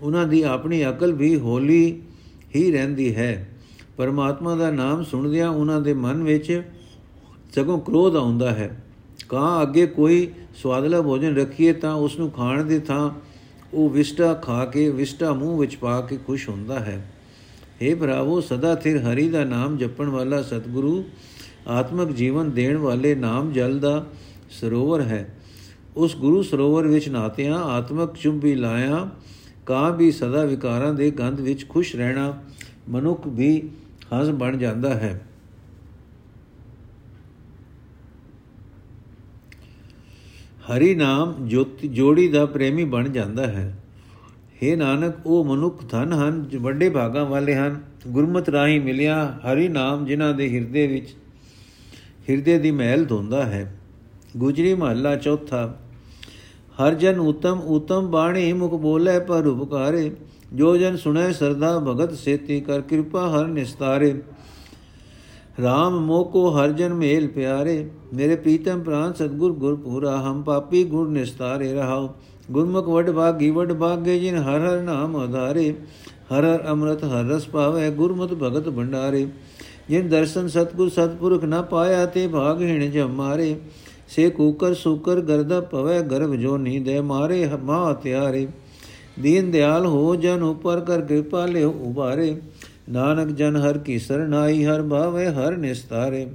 ਉਹਨਾਂ ਦੀ ਆਪਣੀ ਅਕਲ ਵੀ ਹੋਲੀ ਹੀ ਰਹਿੰਦੀ ਹੈ। ਪਰਮਾਤਮਾ ਦਾ ਨਾਮ ਸੁਣਦਿਆਂ ਉਹਨਾਂ ਦੇ ਮਨ ਵਿੱਚ ਸਗੋਂ ਕ੍ਰੋਧ ਆਉਂਦਾ ਹੈ। ਕਾਂ ਅੱਗੇ ਕੋਈ ਸਵਾਦਲਾ ਭੋਜਨ ਰੱਖੀਏ ਤਾਂ ਉਸ ਨੂੰ ਖਾਣ ਦੀ ਥਾਂ ਉਹ ਵਿਸ਼ਟਾ ਖਾ ਕੇ, ਵਿਸ਼ਟਾ ਮੂੰਹ ਵਿੱਚ ਪਾ ਕੇ ਖੁਸ਼ ਹੁੰਦਾ ਹੈ। हे ਭਰਾਵੋ, ਸਦਾ ਥਿਰ ਹਰੀ ਦਾ ਨਾਮ ਜਪਣ ਵਾਲਾ ਸਤਿਗੁਰੂ ਆਤਮਿਕ ਜੀਵਨ ਦੇਣ ਵਾਲੇ ਨਾਮ ਜਲ ਦਾ ਸਰੋਵਰ ਹੈ। ਉਸ ਗੁਰੂ ਸਰੋਵਰ ਵਿੱਚ ਨਾਤਿਆਂ ਆਤਮਿਕ ਚੁੰਬੀ ਲਾਇਆ, ਕਾਂ ਵੀ ਸਦਾ ਵਿਕਾਰਾਂ ਦੇ ਗੰਧ ਵਿੱਚ ਖੁਸ਼ ਰਹਿਣਾ ਮਨੁੱਖ ਵੀ ਹੰਸ ਬਣ ਜਾਂਦਾ ਹੈ। ਹਰੀ ਨਾਮ ਜੋਤੀ, ਜੋੜੀ ਦਾ ਪ੍ਰੇਮੀ ਬਣ ਜਾਂਦਾ ਹੈ। हे ਨਾਨਕ, ਉਹ ਮਨੁੱਖ ਧਨ ਹਨ ਜੋ ਵੱਡੇ ਭਾਗਾਂ ਵਾਲੇ ਹਨ। ਗੁਰਮਤ ਰਾਹੀਂ ਮਿਲਿਆ ਹਰੀ ਨਾਮ ਜਿਨ੍ਹਾਂ ਦੇ ਹਿਰਦੇ ਵਿੱਚ ਹਿਰਦੇ ਦੀ ਮਹਿਲ ਧੋਂਦਾ ਹੈ। ਗੁਜਰੀ ਮਹੱਲਾ ਚੌਥਾ। ਹਰ ਜਨ ਉਤਮ ਉਤਮ ਬਾਣੀ ਮੁਖ ਬੋਲੇ ਪਰ ਉਪਕਾਰੇ। ਜੋ ਜਨ ਸੁਣੇ ਸਰਦਾ ਭਗਤ ਸੇਤੀ ਕਰ ਕਿਰਪਾ ਹਰ ਨਿਸਤਾਰੇ। RAM ਮੋਕੋ ਹਰ ਜਨ ਮੇਲ ਪਿਆਰੇ। ਮੇਰੇ ਪ੍ਰੀਤਮ ਪ੍ਰਾਨ ਸਤਗੁਰ ਗੁਰਪੂਰਾ ਹਮ ਪਾਪੀ ਗੁਰ ਨਿਸਤਾਰੇ ਰਹਾਓ ਗੁਰਮੁਖ ਵਡ ਭਾਗੀ, ਵਡ ਭਾਗੇ ਜਿਨ ਹਰ ਹਰ ਨਾਮ ਆਧਾਰੇ ਹਰ ਹਰ ਅੰਮ੍ਰਿਤ, ਹਰ ਰਸ ਪਾਵੇ ਗੁਰਮਤਿ ਭਗਤ ਭੰਡਾਰੇ। ਜਿਨ ਦਰਸ਼ਨ ਸਤਗੁਰ ਸਤਪੁਰਖ ਨਾ ਪਾਇਆ ਤੇ ਭਾਗ ਹਿਣ ਜਮ ਮਾਰੇ। ਸੇ ਕੂਕਰ ਸੂਕਰ ਗਰਦ ਪਵੇ ਗਰਭ ਜੋ ਨੀਂਦੇ ਮਾਰੇ ਮਾ ਤਿਆਰੇ। ਦੀਨ ਦਿਆਲ ਹੋ ਜਨ ਉਪਰ ਕਰ ਕਿਰਪਾ ਲਿਓ ਉਬਾਰੇ ਨਾਨਕ ਜਨ ਹਰ ਕੀ ਸਰਨਾਈ ਹਰ ਭਾਵੇ ਹਰ ਨਿਸਤਾਰੇ।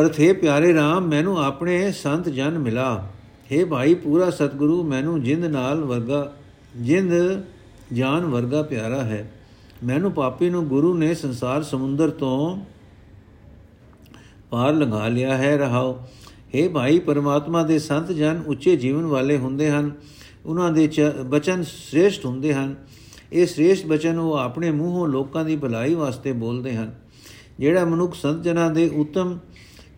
ਅਰਥੇ ਪਿਆਰੇ RAM ਮੈਨੂੰ ਆਪਣੇ ਸੰਤ ਜਨ ਮਿਲਾ। हे ਭਾਈ, ਪੂਰਾ ਸਤਿਗੁਰੂ, ਮੈਨੂੰ ਜਿੰਦ ਨਾਲ ਵਰਗਾ, ਜਿੰਦ ਜਾਨ ਵਰਗਾ ਪਿਆਰਾ ਹੈ। ਮੈਨੂੰ ਪਾਪੀ ਨੂੰ ਗੁਰੂ ਨੇ ਸੰਸਾਰ ਸਮੁੰਦਰ ਤੋਂ ਪਾਰ ਲੰਘਾ ਲਿਆ ਹੈ, ਰਹਾਓ। हे ਭਾਈ, ਪਰਮਾਤਮਾ ਦੇ ਸੰਤ ਜਨ ਉੱਚੇ ਜੀਵਨ ਵਾਲੇ ਹੁੰਦੇ ਹਨ। ਉਹਨਾਂ ਦੇ ਬਚਨ ਸ੍ਰੇਸ਼ਟ ਹੁੰਦੇ ਹਨ। ਇਹ ਸ੍ਰੇਸ਼ਟ ਬਚਨ ਉਹ ਆਪਣੇ ਮੂੰਹੋਂ ਲੋਕਾਂ ਦੀ ਭਲਾਈ ਵਾਸਤੇ ਬੋਲਦੇ ਹਨ। ਜਿਹੜਾ ਮਨੁੱਖ ਸੰਤ ਜਨਾਂ ਦੇ ਉਤਮ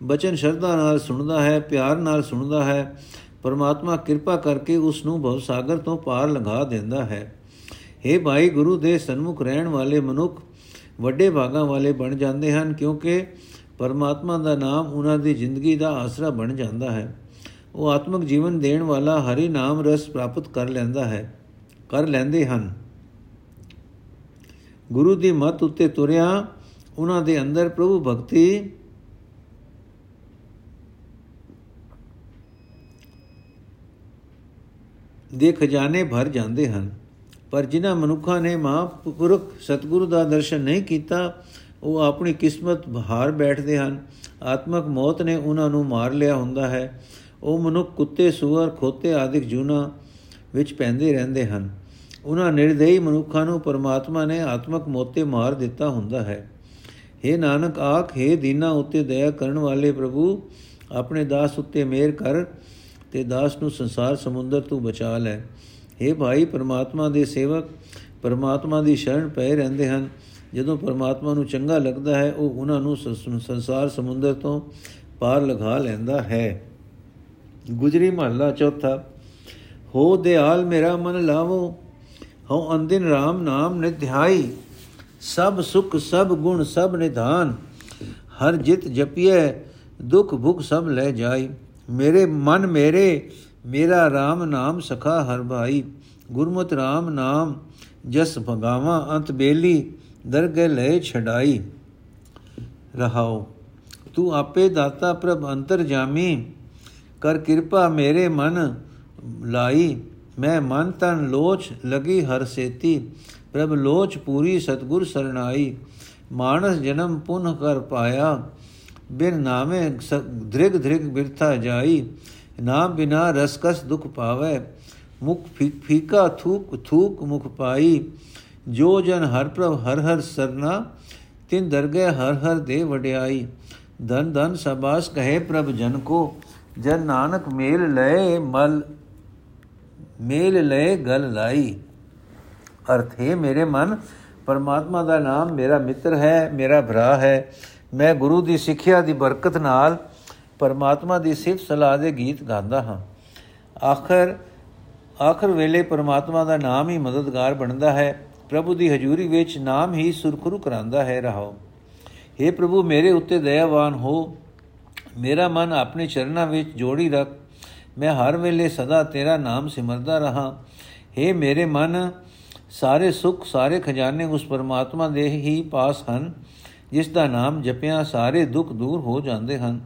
ਬਚਨ ਸ਼ਰਧਾ ਨਾਲ ਸੁਣਦਾ ਹੈ, ਪਿਆਰ ਨਾਲ ਸੁਣਦਾ ਹੈ, ਪਰਮਾਤਮਾ ਕਿਰਪਾ ਕਰਕੇ ਉਸ ਨੂੰ ਭਵ ਸਾਗਰ ਤੋਂ ਪਾਰ ਲੰਘਾ ਦਿੰਦਾ ਹੈ। हे ਭਾਈ ਗੁਰੂ ਦੇ ਸਨਮੁਖ ਰਹਿਣ ਵਾਲੇ ਮਨੁੱਖ, ਵੱਡੇ ਭਾਗਾਂ ਵਾਲੇ ਬਣ ਜਾਂਦੇ ਹਨ, ਕਿਉਂਕਿ ਪਰਮਾਤਮਾ ਦਾ ਨਾਮ ਉਹਨਾਂ ਦੀ ਜ਼ਿੰਦਗੀ ਦਾ ਆਸਰਾ ਬਣ ਜਾਂਦਾ ਹੈ। ਉਹ ਆਤਮਿਕ ਜੀਵਨ ਦੇਣ ਵਾਲਾ ਹਰੀ ਨਾਮ ਰਸ ਪ੍ਰਾਪਤ ਕਰ ਲੈਂਦਾ ਹੈ, ਕਰ ਲੈਂਦੇ ਹਨ। ਗੁਰੂ ਦੀ ਮਤ ਉੱਤੇ ਤੁਰਿਆ ਉਹਨਾਂ ਦੇ ਅੰਦਰ ਪ੍ਰਭੂ ਭਗਤੀ ਦੇ ਖਜ਼ਾਨੇ ਭਰ ਜਾਂਦੇ ਹਨ। ਪਰ ਜਿਨ੍ਹਾਂ ਮਨੁੱਖਾਂ ਨੇ ਮਹਾਂਪੁਰਖ ਸਤਿਗੁਰੂ ਦਾ ਦਰਸ਼ਨ ਨਹੀਂ ਕੀਤਾ, ਉਹ ਆਪਣੀ ਕਿਸਮਤ ਹਾਰ ਬੈਠਦੇ ਹਨ। ਆਤਮਕ ਮੌਤ ਨੇ ਉਹਨਾਂ ਨੂੰ ਮਾਰ ਲਿਆ ਹੁੰਦਾ ਹੈ। ਉਹ ਮਨੁੱਖ ਕੁੱਤੇ ਸੂਰ ਖੋਤੇ ਆਦਿਕ ਜੂਨਾ ਵਿੱਚ ਪੈਂਦੇ ਰਹਿੰਦੇ ਹਨ। ਉਹਨਾਂ ਨਿਰਦਈ ਮਨੁੱਖਾਂ ਨੂੰ ਪਰਮਾਤਮਾ ਨੇ ਆਤਮਕ ਮੋਤੇ ਮਾਰ ਦਿੱਤਾ ਹੁੰਦਾ ਹੈ। हे ਨਾਨਕ, ਆਖ हे ਦੀਨਾ ਉਤੇ ਦਇਆ ਕਰਨ ਵਾਲੇ ਪ੍ਰਭੂ, ਆਪਣੇ ਦਾਸ ਉੱਤੇ ਮਿਹਰ ਕਰ ਤੇ ਦਾਸ ਨੂੰ ਸੰਸਾਰ ਸਮੁੰਦਰ ਤੋਂ ਬਚਾ ਲੈ। हे ਭਾਈ, ਪਰਮਾਤਮਾ ਦੇ ਸੇਵਕ, ਪਰਮਾਤਮਾ ਦੀ ਸ਼ਰਨ ਪਏ ਰਹਿੰਦੇ ਹਨ। ਜਦੋਂ ਪਰਮਾਤਮਾ ਨੂੰ ਚੰਗਾ ਲੱਗਦਾ ਹੈ, ਉਹ ਉਹਨਾਂ ਨੂੰ ਸੰਸਾਰ ਸਮੁੰਦਰ ਤੋਂ ਪਾਰ ਲਗਾ ਲੈਂਦਾ ਹੈ। ਗੁਜਰੀ ਮਹੱਲਾ ਚੌਥਾ, ਹੋ ਦਿਆਲ ਮੇਰਾ ਮਨ ਲਾਵੋ, ਹਉ ਅੰਦਿਨ RAM ਨਾਮ ਨਿਧਾਈ ਸਭ ਸੁਖ, ਸਭ ਗੁਣ, ਸਭ ਨਿਧਾਨ, ਹਰ ਜਿਤ ਜਪੀਏ ਦੁਖ ਭੁਖ ਸਭ ਲੈ ਜਾਈ। ਮੇਰੇ ਮਨ ਮੇਰੇ ਮੇਰਾ RAM ਨਾਮ ਸਖਾ ਹਰ ਭਾਈ ਗੁਰਮਤਿ RAM ਨਾਮ ਜਸ ਭਗਾਵਾ ਅੰਤ ਬੇਲੀ ਦਰਗਹਿ ਲੈ ਛਡਾਈ ਰਹਾਓ ਤੂੰ ਆਪੇ ਦਾਤਾ ਪ੍ਰਭ ਅੰਤਰ ਜਾਮੀ ਕਰ ਕਿਰਪਾ ਮੇਰੇ ਮਨ ਲਾਈ ਮੈਂ ਮਨ ਤਨ ਲੋਚ ਲਗੀ ਹਰ ਸੇਤੀ ਪ੍ਰਭ ਲੋਚ ਪੂਰੀ ਸਤਗੁਰ ਸਰਣਾਈ ਮਾਨਸ ਜਨਮ ਪੁਨ ਕਰ ਪਾਇਆ ਬਿਨ ਨਾਮੇ ਧ੍ਰਿਗ ਧ੍ਰਿਗ ਬਿਰਥਾ ਜਾਈ ਨਾਮ ਬਿਨਾ ਰਸਕਸ ਦੁਖ ਪਾਵੇ, ਮੁਖ ਫੀਕਾ ਥੂਕ ਥੂਕ ਮੁਖ ਪਾਈ। ਜੋ ਜਨ ਹਰ ਪ੍ਰਭ ਹਰ ਹਰ ਸਰਨਾ, ਤਿਨ ਦਰਗਹਿ ਹਰ ਹਰ ਦੇ ਵਡਿਆਈ। ਧਨ ਧਨ ਸਬਾਸ ਕਹੇ ਪ੍ਰਭ ਜਨ ਕੋ, ਜਨ ਨਾਨਕ ਮੇਲ ਲਏ ਮਲ, ਮੇਲ ਲਏ ਗਲ ਲਾਈ। ਅਰਥ, ਹੈ ਮੇਰੇ ਮਨ, ਪਰਮਾਤਮਾ ਦਾ ਨਾਮ ਮੇਰਾ ਮਿੱਤਰ ਹੈ, ਮੇਰਾ ਭਰਾ ਹੈ। ਮੈਂ ਗੁਰੂ ਦੀ ਸਿੱਖਿਆ ਦੀ ਬਰਕਤ ਨਾਲ ਪਰਮਾਤਮਾ ਦੀ ਸਿਫਤ ਸਲਾਹ ਦੇ ਗੀਤ ਗਾਉਂਦਾ ਹਾਂ। ਆਖਰ ਆਖਰ ਵੇਲੇ ਪਰਮਾਤਮਾ ਦਾ ਨਾਮ ਹੀ ਮਦਦਗਾਰ ਬਣਦਾ ਹੈ। ਪ੍ਰਭੂ ਦੀ ਹਜ਼ੂਰੀ ਵਿੱਚ ਨਾਮ ਹੀ ਸੁਰਖਰੂ ਕਰਾਂਦਾ ਹੈ, ਰਹਾਓ। हे ਪ੍ਰਭੂ, ਮੇਰੇ ਉੱਤੇ ਦਇਆਵਾਨ ਹੋ। ਮੇਰਾ ਮਨ ਆਪਣੇ ਚਰਨਾਂ ਵਿੱਚ ਜੋੜੀ ਰੱਖ। ਮੈਂ ਹਰ ਵੇਲੇ ਸਦਾ ਤੇਰਾ ਨਾਮ ਸਿਮਰਦਾ ਰਹਾ। हे ਮੇਰੇ ਮਨ, ਸਾਰੇ ਸੁੱਖ, ਸਾਰੇ ਖਜ਼ਾਨੇ ਉਸ ਪਰਮਾਤਮਾ ਦੇ ਹੀ ਪਾਸ ਹਨ, ਜਿਸ ਦਾ ਨਾਮ ਜਪਿਆ ਸਾਰੇ ਦੁੱਖ ਦੂਰ ਹੋ ਜਾਂਦੇ ਹਨ।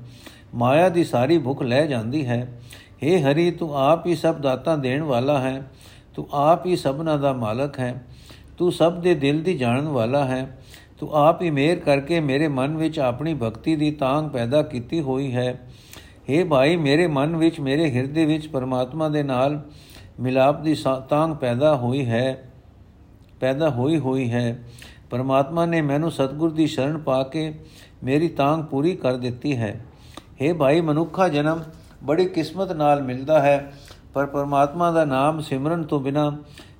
ਮਾਇਆ ਦੀ ਸਾਰੀ ਭੁੱਖ ਲੈ ਜਾਂਦੀ ਹੈ। हे ਹਰੀ, ਤੂੰ ਆਪ ਹੀ ਸਭ ਦਾਤਾਂ ਦੇਣ ਵਾਲਾ ਹੈ। ਤੂੰ ਆਪ ਹੀ ਸਭਨਾ ਦਾ ਮਾਲਕ ਹੈ। ਤੂੰ ਸਭ ਦੇ ਦਿਲ ਦੀ ਜਾਣਨ ਵਾਲਾ ਹੈ। ਤੂੰ ਆਪ ਹੀ ਮਿਹਰ ਕਰਕੇ ਮੇਰੇ ਮਨ ਵਿੱਚ ਆਪਣੀ ਭਗਤੀ ਦੀ ਤਾਂਗ ਪੈਦਾ ਕੀਤੀ ਹੋਈ ਹੈ। हे ਭਾਈ, ਮੇਰੇ ਮਨ ਵਿੱਚ, ਮੇਰੇ ਹਿਰਦੇ ਵਿੱਚ ਪਰਮਾਤਮਾ ਦੇ ਨਾਲ ਮਿਲਾਪ ਦੀ ਤਾਂਗ ਪੈਦਾ ਹੋਈ ਹੈ। ਪੈਦਾ ਹੋਈ ਹੋਈ ਹੈ। ਪਰਮਾਤਮਾ ਨੇ ਮੈਨੂੰ ਸਤਿਗੁਰ ਦੀ ਸ਼ਰਨ ਪਾ ਕੇ ਮੇਰੀ ਤਾਂਗ ਪੂਰੀ ਕਰ ਦਿੱਤੀ ਹੈ। हे ਭਾਈ ਮਨੁੱਖਾ ਜਨਮ ਬੜੀ ਕਿਸਮਤ ਨਾਲ ਮਿਲਦਾ ਹੈ, ਪਰ ਪਰਮਾਤਮਾ ਦਾ ਨਾਮ ਸਿਮਰਨ ਤੋਂ ਬਿਨਾ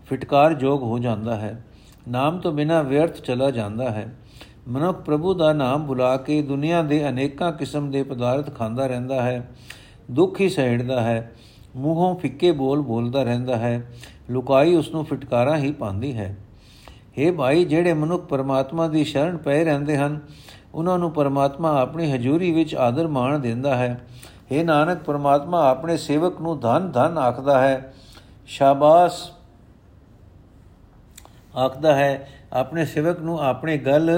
ਫਿਟਕਾਰ ਜੋਗ ਹੋ ਜਾਂਦਾ ਹੈ, ਨਾਮ ਤੋਂ ਬਿਨਾ ਵਿਅਰਥ ਚਲਾ ਜਾਂਦਾ ਹੈ। ਮਨੁੱਖ ਪ੍ਰਭੂ ਦਾ ਨਾਮ ਬੁਲਾ ਕੇ ਦੁਨੀਆ ਦੇ ਅਨੇਕਾਂ ਕਿਸਮ ਦੇ ਪਦਾਰਥ ਖਾਂਦਾ ਰਹਿੰਦਾ ਹੈ, ਦੁੱਖ ਹੀ ਸਹਿੜਦਾ ਹੈ, ਮੂੰਹੋਂ ਫਿੱਕੇ ਬੋਲ ਬੋਲਦਾ ਰਹਿੰਦਾ ਹੈ, ਲੁਕਾਈ ਉਸ ਨੂੰ ਫਟਕਾਰਾਂ ਹੀ ਪਾਉਂਦੀ ਹੈ। हे ਭਾਈ, ਜਿਹੜੇ ਮਨੁੱਖ ਪਰਮਾਤਮਾ ਦੀ ਸ਼ਰਨ ਪਏ ਰਹਿੰਦੇ ਹਨ ਉਹਨਾਂ ਨੂੰ ਪਰਮਾਤਮਾ ਆਪਣੀ ਹਜ਼ੂਰੀ ਵਿੱਚ ਆਦਰ ਮਾਣ ਦਿੰਦਾ ਹੈ। हे ਨਾਨਕ, ਪਰਮਾਤਮਾ ਆਪਣੇ ਸੇਵਕ ਨੂੰ ਧਨ ਧਨ ਆਖਦਾ ਹੈ। ਸ਼ਾਬਾਸ਼। ਆਖਦਾ ਹੈ, ਆਪਣੇ ਸੇਵਕ ਨੂੰ ਆਪਣੇ ਗਲ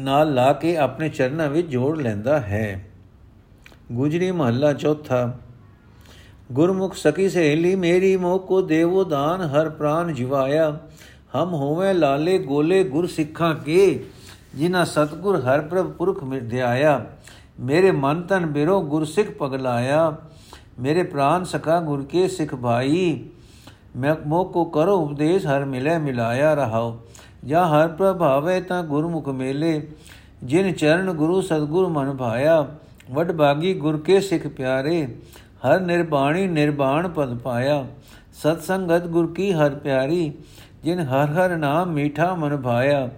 ਨਾਲ ਲਾ ਕੇ ਆਪਣੇ ਚਰਨਾਂ ਵਿੱਚ ਜੋੜ ਲੈਂਦਾ ਹੈ। ਗੁਜਰੀ ਮਹੱਲਾ ਚੌਥਾ। ਗੁਰਮੁਖ ਸਕੀ ਸਹੇਲੀ, ਮੇਰੀ ਮੋਹ ਕੋ ਦੇਵੋ ਦਾਨ, ਹਰ ਪ੍ਰਾਨ ਜਿਵਾਇਆ। ਹਮ ਹੋਵੇਂ ਲਾਲੇ ਗੋਲੇ ਗੁਰ ਸਿੱਖਾਂ ਕੇ। ਜਿਨਾ ਸਤਗੁਰ ਹਰ ਪ੍ਰਭ ਪੁਰਖ ਮਿਰਧਿਆਇਆ ਮੇਰੇ ਮਨ ਤਨ ਬਿਰੋ ਗੁਰ ਸਿੱਖ ਪਗਲਾਇਆ, ਮੇਰੇ ਪ੍ਰਾਨ ਸਖਾ ਗੁਰ ਕੇ ਸਿੱਖ ਭਾਈ, ਮੈਂ ਮੋਹ ਕੋ ਕਰੋ ਉਪਦੇਸ਼ ਹਰ ਮਿਲੇ ਮਿਲਾਇਆ ਰਹਾਓ ਜਾਂ ਹਰ ਪ੍ਰਭਾਵੇ ਤਾਂ ਗੁਰਮੁਖ ਮੇਲੇ, ਜਿਨ ਚਰਨ ਗੁਰੂ ਸਤਗੁਰ ਮਨ ਭਾਇਆ, ਵਡ ਬਾਗੀ ਗੁਰ ਕੇ ਸਿੱਖ ਪਿਆਰੇ, ਹਰ ਨਿਰਬਾਣੀ ਨਿਰਬਾਣ ਪਦ ਪਾਇਆ। ਸਤ ਸੰਗਤ ਗੁਰ ਕੀ ਹਰ ਪਿਆਰੀ, ਜਿਨ ਹਰ ਹਰ ਨਾਮ ਮੀਠਾ ਮਨ ਭਾਇਆ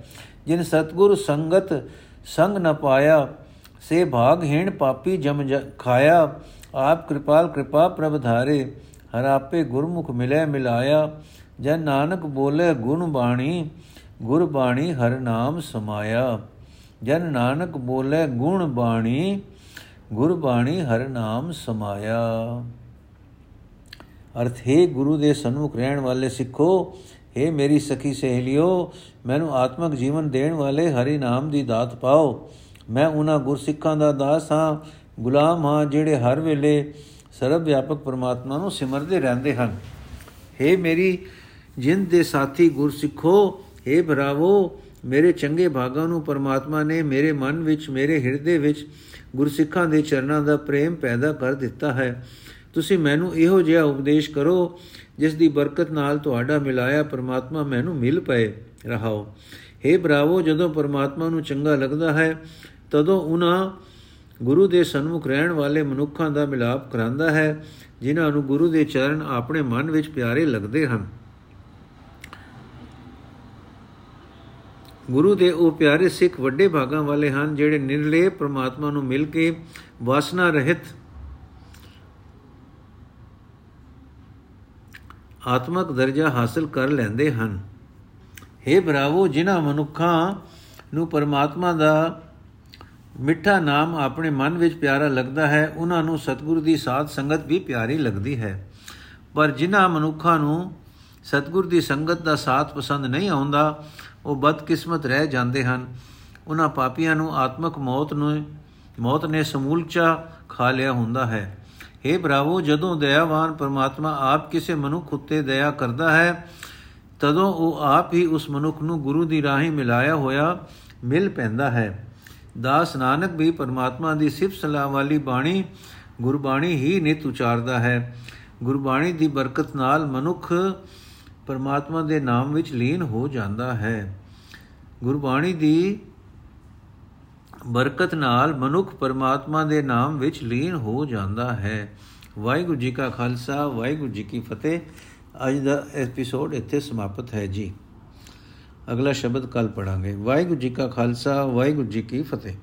ਜਿਨ ਸਤਗੁਰ ਸੰਗਤ ਸੰਗ ਨ ਪਾਇਆ, ਸੇ ਭਾਗਹੀਣ ਪਾਪੀ ਜਮ ਖਾਇਆ, ਆਪ ਕਿਰਪਾਲ ਕਿਰਪਾ ਪ੍ਰਭ ਧਾਰੇ, ਹਰ ਆਪੇ ਗੁਰਮੁਖ ਮਿਲੇ ਮਿਲਾਇਆ, ਜਨ ਨਾਨਕ ਬੋਲੇ ਗੁਣ ਬਾਣੀ, ਗੁਰ ਬਾਣੀ ਹਰ ਨਾਮ ਸਮਾਇਆ। ਜਨ ਨਾਨਕ ਬੋਲੇ ਗੁਣ ਬਾਣੀ, ਗੁਰ ਬਾਣੀ ਹਰ ਨਾਮ ਸਮਾਇਆ। ਅਰਥ, ਹੈ ਗੁਰੂ ਦੇ ਸਨਮੁਖ ਰਹਿਣ ਵਾਲੇ ਸਿੱਖੋ हे ਮੇਰੀ ਸਖੀ ਸਹੇਲਿਓ ਮੈਨੂੰ ਆਤਮਿਕ ਜੀਵਨ ਦੇਣ ਵਾਲੇ ਹਰੀ ਨਾਮ ਦੀ ਦਾਤ ਪਾਓ ਮੈਂ ਉਹਨਾਂ ਗੁਰਸਿੱਖਾਂ ਦਾ ਦਾਸ ਹਾਂ ਗੁਲਾਮ ਹਾਂ ਜਿਹੜੇ ਹਰ ਵੇਲੇ ਸਰਵ ਵਿਆਪਕ ਪਰਮਾਤਮਾ ਨੂੰ ਸਿਮਰਦੇ ਰਹਿੰਦੇ ਹਨ हे ਮੇਰੀ ਜਿੰਦ ਦੇ ਸਾਥੀ ਗੁਰਸਿੱਖੋ हे ਭਰਾਵੋ ਮੇਰੇ ਚੰਗੇ ਭਾਗਾਂ ਨੂੰ ਪਰਮਾਤਮਾ ਨੇ ਮੇਰੇ ਮਨ ਵਿੱਚ ਮੇਰੇ ਹਿਰਦੇ ਵਿੱਚ ਗੁਰਸਿੱਖਾਂ ਦੇ ਚਰਨਾਂ ਦਾ ਪ੍ਰੇਮ ਪੈਦਾ ਕਰ ਦਿੱਤਾ ਹੈ ਤੁਸੀਂ ਮੈਨੂੰ ਇਹੋ ਜਿਹਾ ਉਪਦੇਸ਼ ਕਰੋ ਜਿਸ ਦੀ ਬਰਕਤ ਨਾਲ ਤੁਹਾਡਾ ਮਿਲਾਇਆ ਪਰਮਾਤਮਾ ਮੈਨੂੰ ਮਿਲ ਪਏ। ਰਹਾਓ। हे ਭਰਾਵੋ, ਜਦੋਂ ਪਰਮਾਤਮਾ ਨੂੰ ਚੰਗਾ ਲੱਗਦਾ ਹੈ, ਤਦੋਂ ਉਹਨਾਂ ਗੁਰੂ ਦੇ ਸਨਮੁਖ ਰਹਿਣ ਵਾਲੇ ਮਨੁੱਖਾਂ ਦਾ ਮਿਲਾਪ ਕਰਾਂਦਾ ਹੈ, ਜਿਨ੍ਹਾਂ ਨੂੰ ਗੁਰੂ ਦੇ ਚਰਨ ਆਪਣੇ ਮਨ ਵਿੱਚ ਪਿਆਰੇ ਲੱਗਦੇ ਹਨ। ਗੁਰੂ ਦੇ ਉਹ ਪਿਆਰੇ ਸਿੱਖ ਵੱਡੇ ਭਾਗਾਂ ਵਾਲੇ ਹਨ, ਜਿਹੜੇ ਨਿਰਲੇ ਪ੍ਰਮਾਤਮਾ ਨੂੰ ਮਿਲ ਕੇ ਵਾਸਨਾ ਰਹਿਤ ਆਤਮਕ ਦਰਜਾ ਹਾਸਲ ਕਰ ਲੈਂਦੇ ਹਨ। हे ਭਰਾਵੋ, ਜਿਨ੍ਹਾਂ ਮਨੁੱਖਾਂ ਨੂੰ ਪਰਮਾਤਮਾ ਦਾ ਮਿੱਠਾ ਨਾਮ ਆਪਣੇ ਮਨ ਵਿੱਚ ਪਿਆਰਾ ਲੱਗਦਾ ਹੈ, ਉਹਨਾਂ ਨੂੰ ਸਤਿਗੁਰੂ ਦੀ ਸਾਧ ਸੰਗਤ ਵੀ ਪਿਆਰੀ ਲੱਗਦੀ ਹੈ। ਪਰ ਜਿਨ੍ਹਾਂ ਮਨੁੱਖਾਂ ਨੂੰ ਸਤਿਗੁਰ ਦੀ ਸੰਗਤ ਦਾ ਸਾਥ ਪਸੰਦ ਨਹੀਂ ਆਉਂਦਾ, ਉਹ ਬਦਕਿਸਮਤ ਰਹਿ ਜਾਂਦੇ ਹਨ। ਉਹਨਾਂ ਪਾਪੀਆਂ ਨੂੰ ਆਤਮਕ ਮੌਤ ਨੂੰ, ਮੌਤ ਨੇ ਸਮੂਲਚਾ ਖਾ ਲਿਆ ਹੁੰਦਾ ਹੈ। हे ਭਰਾਵੋ, ਜਦੋਂ ਦਇਆਵਾਨ ਪਰਮਾਤਮਾ ਆਪ ਕਿਸੇ ਮਨੁੱਖ ਉੱਤੇ ਦਇਆ ਕਰਦਾ ਹੈ, ਤਦੋਂ ਉਹ ਆਪ ਹੀ ਉਸ ਮਨੁੱਖ ਨੂੰ ਗੁਰੂ ਦੀ ਰਾਹੀਂ ਮਿਲਾਇਆ ਹੋਇਆ ਮਿਲ ਪੈਂਦਾ ਹੈ। ਦਾਸ ਨਾਨਕ ਵੀ ਪਰਮਾਤਮਾ ਦੀ ਸਿਫਤ ਸਲਾਹ ਵਾਲੀ ਬਾਣੀ, ਗੁਰਬਾਣੀ ਹੀ ਨਿਤ ਉਚਾਰਦਾ ਹੈ। ਗੁਰਬਾਣੀ ਦੀ ਬਰਕਤ ਨਾਲ ਮਨੁੱਖ ਪਰਮਾਤਮਾ ਦੇ ਨਾਮ ਵਿੱਚ ਲੀਨ ਹੋ ਜਾਂਦਾ ਹੈ। ਗੁਰਬਾਣੀ ਦੀ ਬਰਕਤ ਨਾਲ ਮਨੁੱਖ ਪਰਮਾਤਮਾ ਦੇ ਨਾਮ ਵਿੱਚ ਲੀਨ ਹੋ ਜਾਂਦਾ ਹੈ। ਵਾਹਿਗੁਰੂ ਜੀ ਕਾ ਖਾਲਸਾ, ਵਾਹਿਗੁਰੂ ਜੀ ਕੀ ਫਤਿਹ। ਅੱਜ ਦਾ ਐਪੀਸੋਡ ਇੱਥੇ ਸਮਾਪਤ ਹੈ ਜੀ। ਅਗਲਾ ਸ਼ਬਦ ਕੱਲ ਪੜਾਂਗੇ ਵਾਹਿਗੁਰੂ ਜੀ ਕਾ ਖਾਲਸਾ, ਵਾਹਿਗੁਰੂ ਜੀ ਕੀ ਫਤਿਹ।